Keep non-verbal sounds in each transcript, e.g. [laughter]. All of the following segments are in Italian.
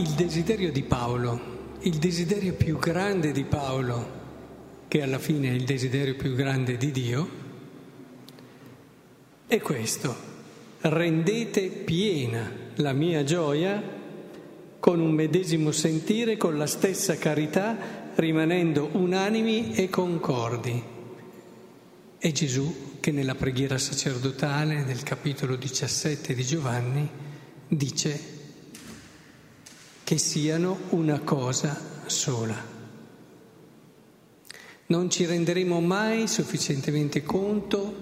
il desiderio di Paolo, il desiderio più grande di Paolo, che alla fine è il desiderio più grande di Dio, è questo, rendete piena la mia gioia con un medesimo sentire, con la stessa carità, rimanendo unanimi e concordi. È Gesù che nella preghiera sacerdotale del capitolo 17 di Giovanni dice che siano una cosa sola. Non ci renderemo mai sufficientemente conto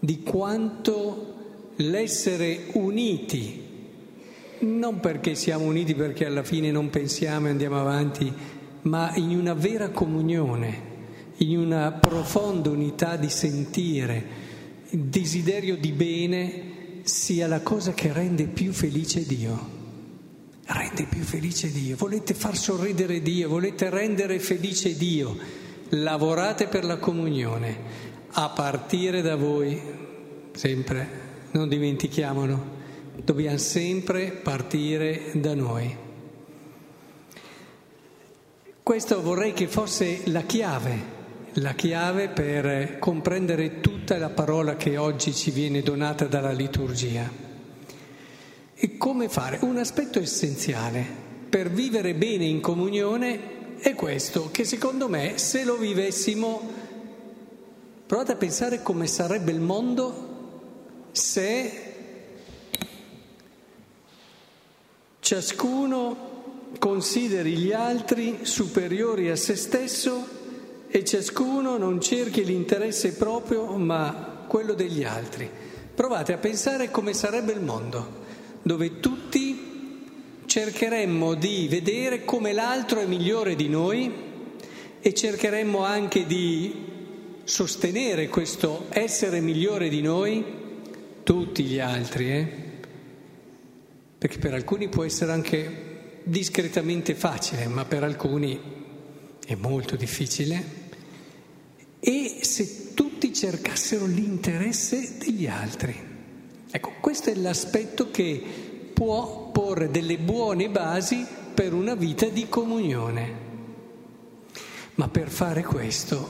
di quanto l'essere uniti, non perché siamo uniti perché alla fine non pensiamo e andiamo avanti, ma in una vera comunione, in una profonda unità di sentire, desiderio di bene sia la cosa che rende più felice Dio rende più felice Dio, volete far sorridere Dio, volete rendere felice Dio, lavorate per la comunione, a partire da voi, sempre, non dimentichiamolo, dobbiamo sempre partire da noi. Questo vorrei che fosse la chiave, la chiave per comprendere tutta la parola che oggi ci viene donata dalla liturgia. E come fare? Un aspetto essenziale per vivere bene in comunione è questo, che secondo me se lo vivessimo, provate a pensare come sarebbe il mondo se ciascuno consideri gli altri superiori a se stesso e ciascuno non cerchi l'interesse proprio ma quello degli altri. Provate a pensare come sarebbe il mondo dove tutti cercheremmo di vedere come l'altro è migliore di noi e cercheremmo anche di sostenere questo essere migliore di noi, tutti gli altri, eh? perché per alcuni può essere anche discretamente facile, ma per alcuni è molto difficile, e se tutti cercassero l'interesse degli altri. Ecco, questo è l'aspetto che può porre delle buone basi per una vita di comunione. Ma per fare questo,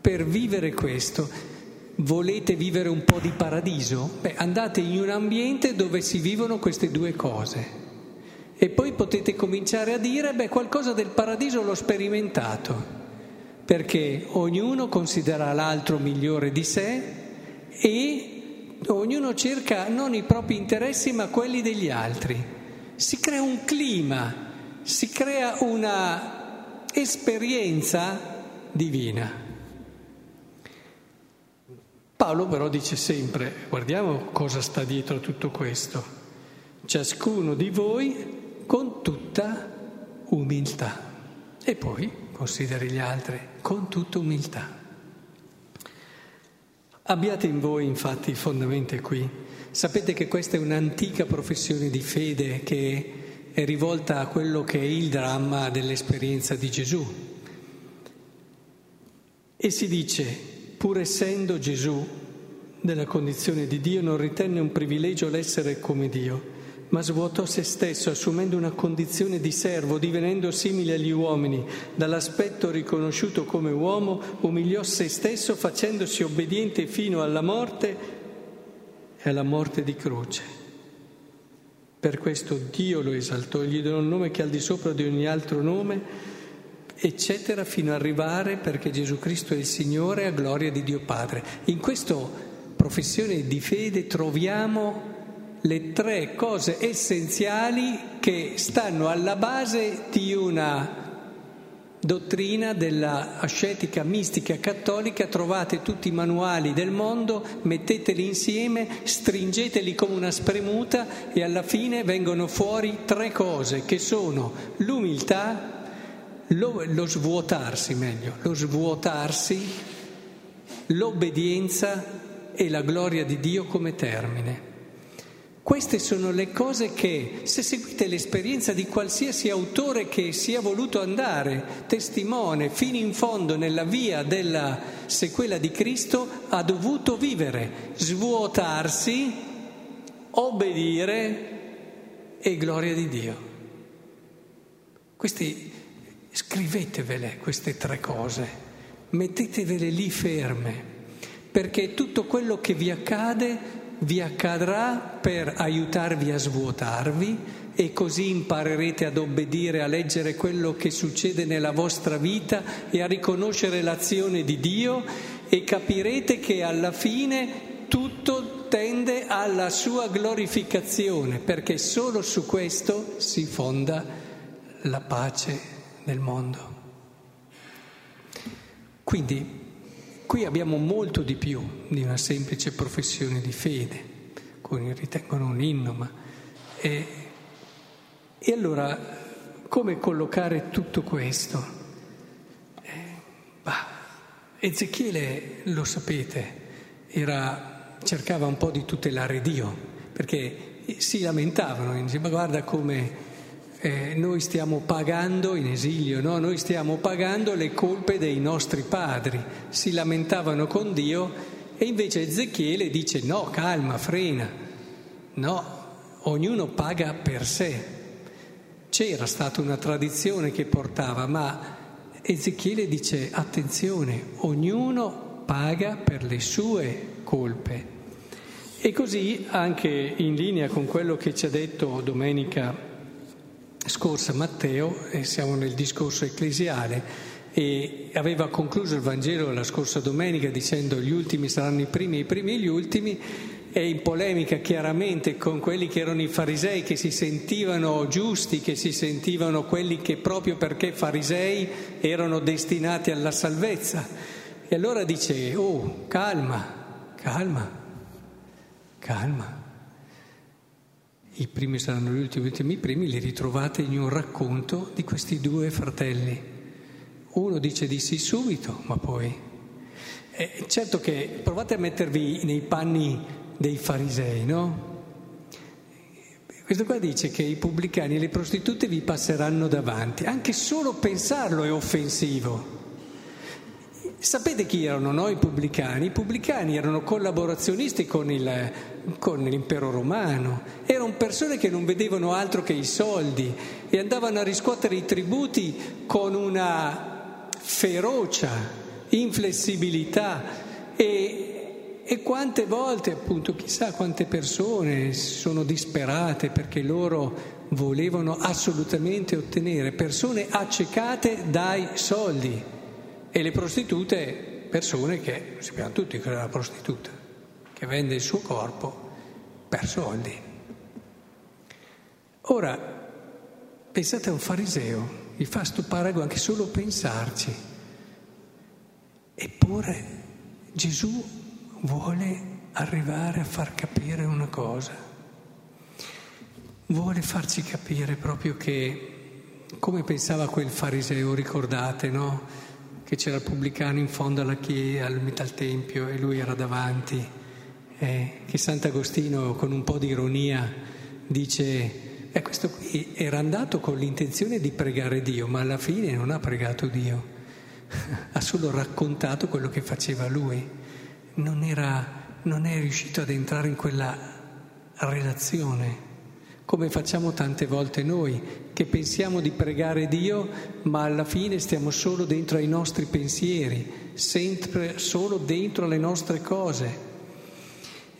per vivere questo, volete vivere un po' di paradiso? Beh, andate in un ambiente dove si vivono queste due cose. E poi potete cominciare a dire, beh, qualcosa del paradiso l'ho sperimentato, perché ognuno considera l'altro migliore di sé e ognuno cerca non i propri interessi ma quelli degli altri. Si crea un clima, si crea una esperienza divina. Paolo però dice sempre, guardiamo cosa sta dietro a tutto questo, ciascuno di voi con tutta umiltà e poi consideri gli altri con tutta umiltà. Abbiate in voi infatti il fondamento qui. Sapete che questa è un'antica professione di fede che è rivolta a quello che è il dramma dell'esperienza di Gesù. E si dice, pur essendo Gesù della condizione di Dio, non ritenne un privilegio l'essere come Dio ma svuotò se stesso, assumendo una condizione di servo, divenendo simile agli uomini. Dall'aspetto riconosciuto come uomo, umiliò se stesso, facendosi obbediente fino alla morte e alla morte di croce. Per questo Dio lo esaltò, gli donò un nome che è al di sopra di ogni altro nome, eccetera, fino ad arrivare, perché Gesù Cristo è il Signore, a gloria di Dio Padre. In questa professione di fede troviamo le tre cose essenziali che stanno alla base di una dottrina della ascetica mistica cattolica, trovate tutti i manuali del mondo, metteteli insieme, stringeteli come una spremuta e alla fine vengono fuori tre cose che sono l'umiltà, lo, lo svuotarsi meglio, lo svuotarsi, l'obbedienza e la gloria di Dio come termine. Queste sono le cose che, se seguite l'esperienza di qualsiasi autore che sia voluto andare testimone fino in fondo nella via della sequela di Cristo, ha dovuto vivere, svuotarsi, obbedire e gloria di Dio. Questi, scrivetevele queste tre cose, mettetevele lì ferme, perché tutto quello che vi accade vi accadrà per aiutarvi a svuotarvi e così imparerete ad obbedire, a leggere quello che succede nella vostra vita e a riconoscere l'azione di Dio e capirete che alla fine tutto tende alla sua glorificazione, perché solo su questo si fonda la pace nel mondo. Quindi Qui abbiamo molto di più di una semplice professione di fede, alcuni ritengono un inno, ma... E, e allora come collocare tutto questo? Eh, bah, Ezechiele, lo sapete, era, cercava un po' di tutelare Dio, perché si lamentavano, diceva guarda come eh, noi stiamo pagando in esilio, no? noi stiamo pagando le colpe dei nostri padri. Si lamentavano con Dio e invece Ezechiele dice no, calma, frena, no, ognuno paga per sé. C'era stata una tradizione che portava, ma Ezechiele dice attenzione, ognuno paga per le sue colpe. E così anche in linea con quello che ci ha detto domenica scorsa Matteo, e siamo nel discorso ecclesiale, e aveva concluso il Vangelo la scorsa domenica dicendo gli ultimi saranno i primi, i primi gli ultimi, è in polemica chiaramente con quelli che erano i farisei che si sentivano giusti, che si sentivano quelli che proprio perché farisei erano destinati alla salvezza. E allora dice, oh, calma, calma, calma i primi saranno gli ultimi, gli ultimi primi, li ritrovate in un racconto di questi due fratelli. Uno dice di sì subito, ma poi... Eh, certo che provate a mettervi nei panni dei farisei, no? Questo qua dice che i pubblicani e le prostitute vi passeranno davanti, anche solo pensarlo è offensivo. Sapete chi erano no, i pubblicani? I pubblicani erano collaborazionisti con, il, con, l'impero romano, erano persone che non vedevano altro che i soldi e andavano a riscuotere i tributi con una ferocia, inflessibilità e, e quante volte, appunto, chissà quante persone sono disperate perché loro volevano assolutamente ottenere, persone accecate dai soldi. E le prostitute, persone che, sappiamo tutti che è la prostituta, che vende il suo corpo per soldi. Ora, pensate a un fariseo, vi fa stupare anche solo pensarci. Eppure Gesù vuole arrivare a far capire una cosa. Vuole farci capire proprio che, come pensava quel fariseo, ricordate, no? Che c'era il pubblicano in fondo alla chiesa, al, al tempio e lui era davanti, eh, che Sant'Agostino con un po' di ironia dice, eh, questo qui era andato con l'intenzione di pregare Dio, ma alla fine non ha pregato Dio, [laughs] ha solo raccontato quello che faceva lui, non, era, non è riuscito ad entrare in quella relazione come facciamo tante volte noi, che pensiamo di pregare Dio, ma alla fine stiamo solo dentro ai nostri pensieri, sempre solo dentro le nostre cose.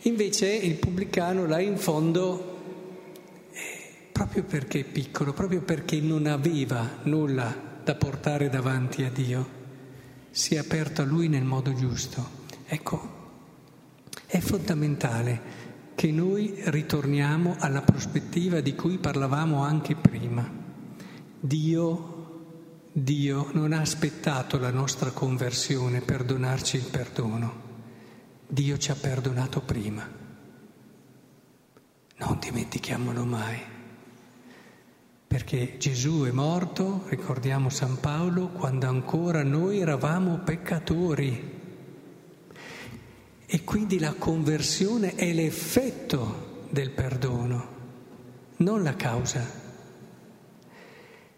Invece il pubblicano là in fondo, eh, proprio perché è piccolo, proprio perché non aveva nulla da portare davanti a Dio, si è aperto a Lui nel modo giusto. Ecco, è fondamentale che noi ritorniamo alla prospettiva di cui parlavamo anche prima. Dio, Dio non ha aspettato la nostra conversione per donarci il perdono. Dio ci ha perdonato prima. Non dimentichiamolo mai. Perché Gesù è morto, ricordiamo San Paolo, quando ancora noi eravamo peccatori. E quindi la conversione è l'effetto del perdono, non la causa.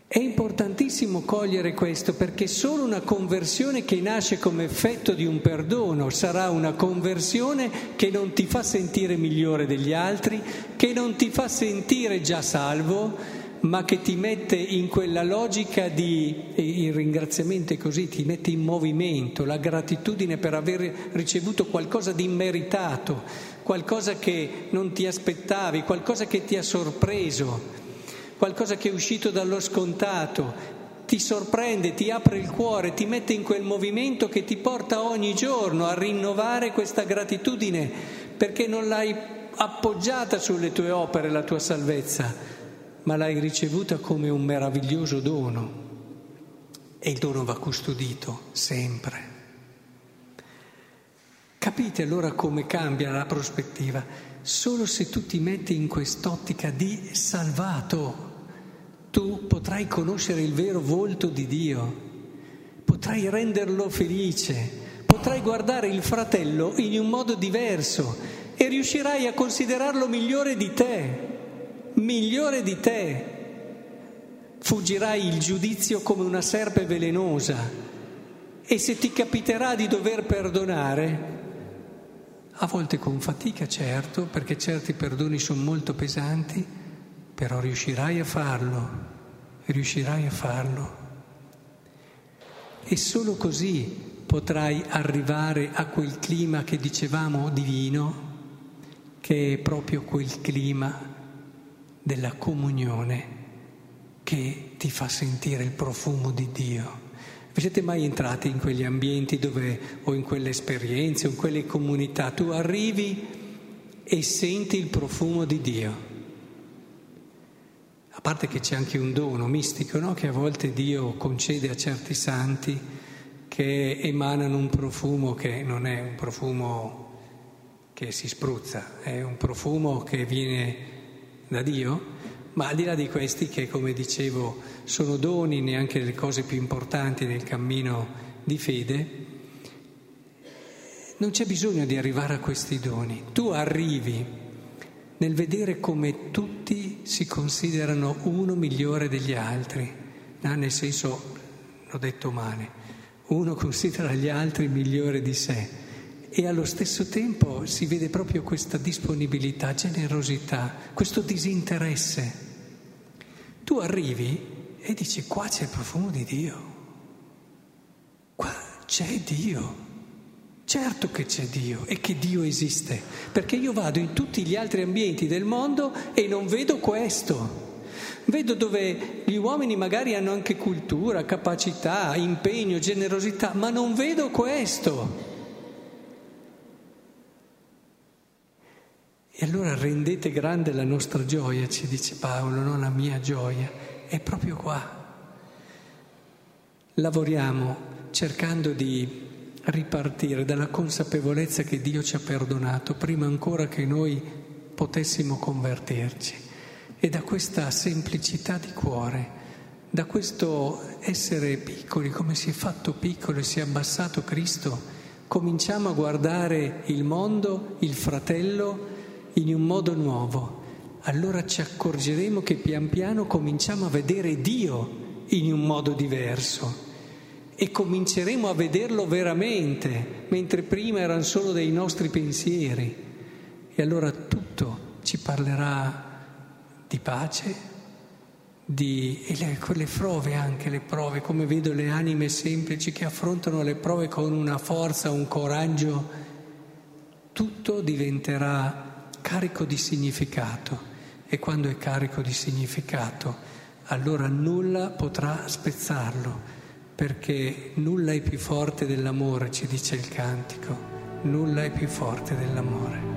È importantissimo cogliere questo perché solo una conversione che nasce come effetto di un perdono sarà una conversione che non ti fa sentire migliore degli altri, che non ti fa sentire già salvo, ma che ti mette in quella logica di, il ringraziamento è così, ti mette in movimento, la gratitudine per aver ricevuto qualcosa di immeritato, qualcosa che non ti aspettavi, qualcosa che ti ha sorpreso qualcosa che è uscito dallo scontato, ti sorprende, ti apre il cuore, ti mette in quel movimento che ti porta ogni giorno a rinnovare questa gratitudine, perché non l'hai appoggiata sulle tue opere la tua salvezza, ma l'hai ricevuta come un meraviglioso dono. E il dono va custodito sempre. Capite allora come cambia la prospettiva? Solo se tu ti metti in quest'ottica di salvato, tu potrai conoscere il vero volto di Dio, potrai renderlo felice, potrai guardare il fratello in un modo diverso e riuscirai a considerarlo migliore di te, migliore di te. Fuggirai il giudizio come una serpe velenosa e se ti capiterà di dover perdonare, a volte con fatica certo, perché certi perdoni sono molto pesanti, però riuscirai a farlo, riuscirai a farlo. E solo così potrai arrivare a quel clima che dicevamo divino, che è proprio quel clima della comunione che ti fa sentire il profumo di Dio. Vi siete mai entrati in quegli ambienti dove, o in quelle esperienze o in quelle comunità, tu arrivi e senti il profumo di Dio? A parte che c'è anche un dono mistico, no? che a volte Dio concede a certi santi che emanano un profumo che non è un profumo che si spruzza, è un profumo che viene da Dio ma al di là di questi che, come dicevo, sono doni neanche le cose più importanti nel cammino di fede, non c'è bisogno di arrivare a questi doni. Tu arrivi nel vedere come tutti si considerano uno migliore degli altri, no? nel senso, l'ho detto male, uno considera gli altri migliore di sé e allo stesso tempo si vede proprio questa disponibilità, generosità, questo disinteresse. Tu arrivi e dici qua c'è il profumo di Dio, qua c'è Dio. Certo che c'è Dio e che Dio esiste, perché io vado in tutti gli altri ambienti del mondo e non vedo questo. Vedo dove gli uomini magari hanno anche cultura, capacità, impegno, generosità, ma non vedo questo. E allora rendete grande la nostra gioia, ci dice Paolo, non la mia gioia, è proprio qua. Lavoriamo cercando di ripartire dalla consapevolezza che Dio ci ha perdonato prima ancora che noi potessimo convertirci e da questa semplicità di cuore, da questo essere piccoli, come si è fatto piccolo e si è abbassato Cristo, cominciamo a guardare il mondo, il fratello, in un modo nuovo, allora ci accorgeremo che pian piano cominciamo a vedere Dio in un modo diverso e cominceremo a vederlo veramente, mentre prima erano solo dei nostri pensieri. E allora tutto ci parlerà di pace, di, e le, quelle prove anche, le prove, come vedo le anime semplici che affrontano le prove con una forza, un coraggio, tutto diventerà carico di significato e quando è carico di significato allora nulla potrà spezzarlo perché nulla è più forte dell'amore, ci dice il cantico, nulla è più forte dell'amore.